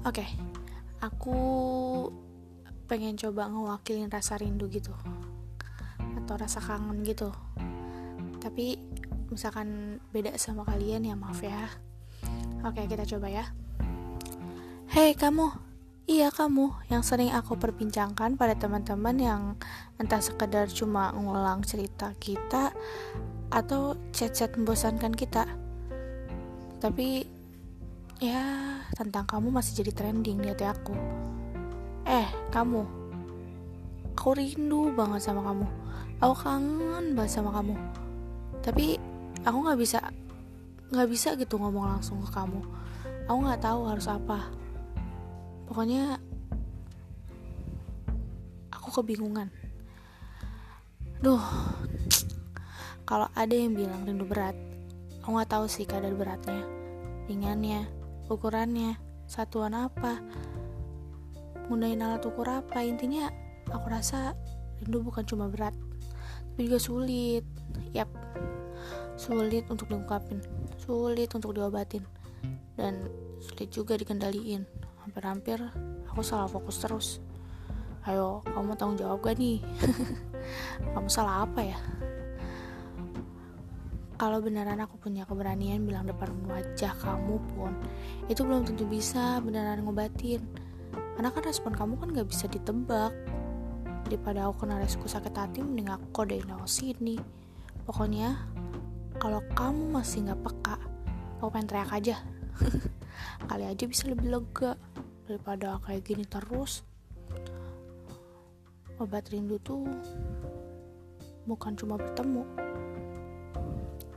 Oke, aku pengen coba ngewakilin rasa rindu gitu atau rasa kangen gitu. Tapi misalkan beda sama kalian ya maaf ya. Oke, kita coba ya. Hei kamu, iya kamu yang sering aku perbincangkan pada teman-teman yang entah sekedar cuma ngulang cerita kita atau chat-chat membosankan kita. Tapi ya tentang kamu masih jadi trending di hati aku. Eh, kamu. Aku rindu banget sama kamu. Aku kangen banget sama kamu. Tapi aku nggak bisa nggak bisa gitu ngomong langsung ke kamu. Aku nggak tahu harus apa. Pokoknya aku kebingungan. Duh, kalau ada yang bilang rindu berat, aku nggak tahu sih kadar beratnya, ringannya, ukurannya, satuan apa, gunain alat ukur apa. Intinya, aku rasa rindu bukan cuma berat, tapi juga sulit. Yap, sulit untuk diungkapin, sulit untuk diobatin, dan sulit juga dikendaliin. Hampir-hampir aku salah fokus terus. Ayo kamu tanggung jawab gak nih? Kamu salah apa ya kalau beneran aku punya keberanian bilang depan wajah kamu pun itu belum tentu bisa beneran ngobatin. Karena kan respon kamu kan gak bisa ditebak. Daripada aku kena resiko sakit hati mending aku kodein lewat sini. Pokoknya kalau kamu masih gak peka aku pengen teriak aja. Kali aja bisa lebih lega. Daripada kayak gini terus. Obat rindu tuh bukan cuma bertemu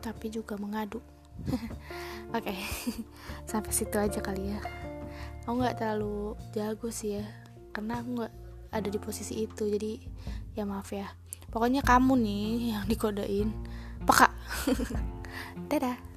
tapi juga mengadu. Oke okay. sampai situ aja kali ya. Aku nggak terlalu jago sih ya karena aku nggak ada di posisi itu jadi ya maaf ya. Pokoknya kamu nih yang dikodein. Peka. Dadah